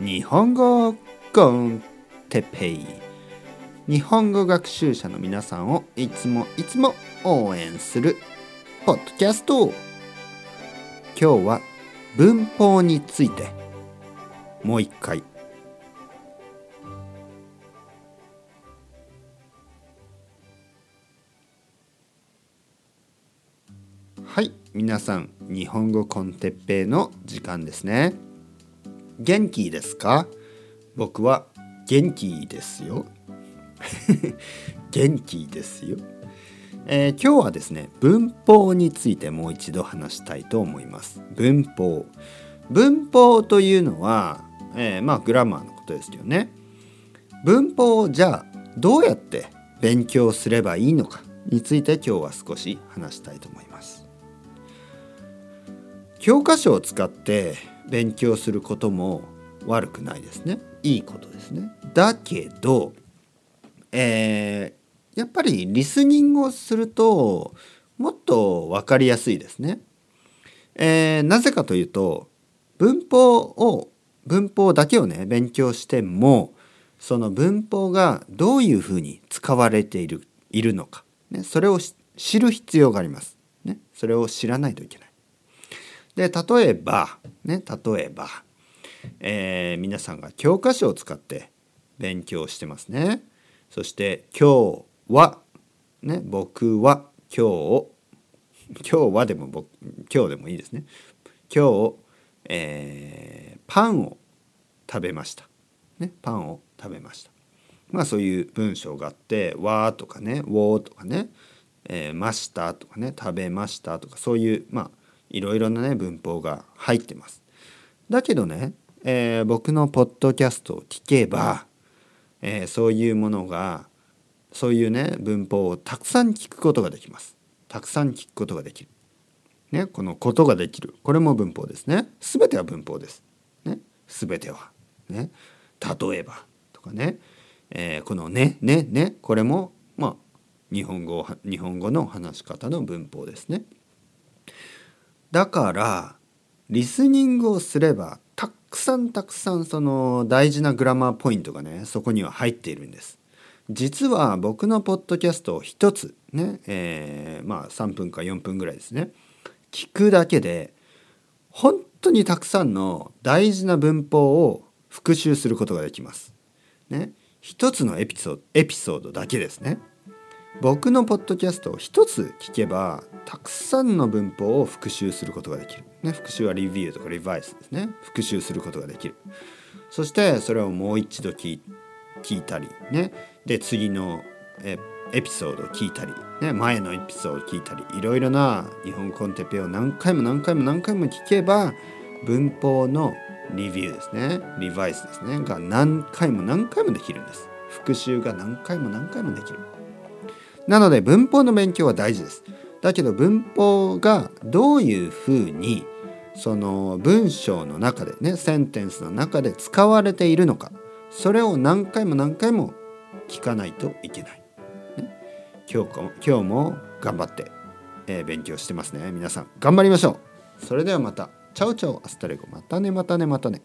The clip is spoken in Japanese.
日本語コンテペイ。日本語学習者の皆さんをいつもいつも応援するポッドキャスト。今日は文法について。もう一回。はい皆さん日本語コンテッペイの時間ですね。元気ですか？僕は元気ですよ。元気ですよ、えー、今日はですね文法についてもう一度話したいと思います。文法。文法というのは、えー、まあグラマーのことですよね。文法をじゃあどうやって勉強すればいいのかについて今日は少し話したいと思います。教科書を使って勉強することも悪くないですね。いいことですね。だけど、えー、やっぱりリスニングをするともっと分かりやすいですね、えー、なぜかというと文法を文法だけをね勉強してもその文法がどういうふうに使われているいるのか、ね、それを知る必要があります、ね、それを知らないといけない。で例えばね例えば、えー、皆さんが教科書を使って勉強してますね。そして今日はね僕は今日 今日はでも僕今日でもいいですね。今日、えー、パンを食べました。ねパンを食べました。まあそういう文章があって「わ」とかね「を」とかね「えー、ました」とかね「食べました」とかそういうまあいろいろなね文法が入ってます。だけどね、えー、僕のポッドキャストを聞けば、えー、そういうものがそういうね文法をたくさん聞くことができます。たくさん聞くことができる。ね、このことができる。これも文法ですね。すべては文法です。ね、すべては。ね、例えばとかね、えー、このねねねこれもまあ日本語日本語の話し方の文法ですね。だからリスニングをすればたくさんたくさんその大事なグラマーポイントがねそこには入っているんです。実は僕のポッドキャストを一つね、えー、まあ3分か4分ぐらいですね聞くだけで本当にたくさんの大事な文法を復習することができます。ね、一つのエピソエピソードだけですね。僕のポッドキャストを一つ聞けばたくさんの文法を復習することができる。ね、復習はリビューとかリバイスですね。復習することができる。そしてそれをもう一度聞いたり、ね、で次のえエピソードを聞いたり、ね、前のエピソードを聞いたりいろいろな日本コンテペを何回も何回も何回も聞けば文法のリビューですねリバイスですねが何回も何回もできるんです復習が何回も何回もできるなので文法の勉強は大事です。だけど文法がどういうふうにその文章の中でねセンテンスの中で使われているのかそれを何回も何回も聞かないといけない。ね、今日今日も頑張って、えー、勉強してますね皆さん頑張りましょうそれではまた Ciao ciao hasta luego またねまたねまたね。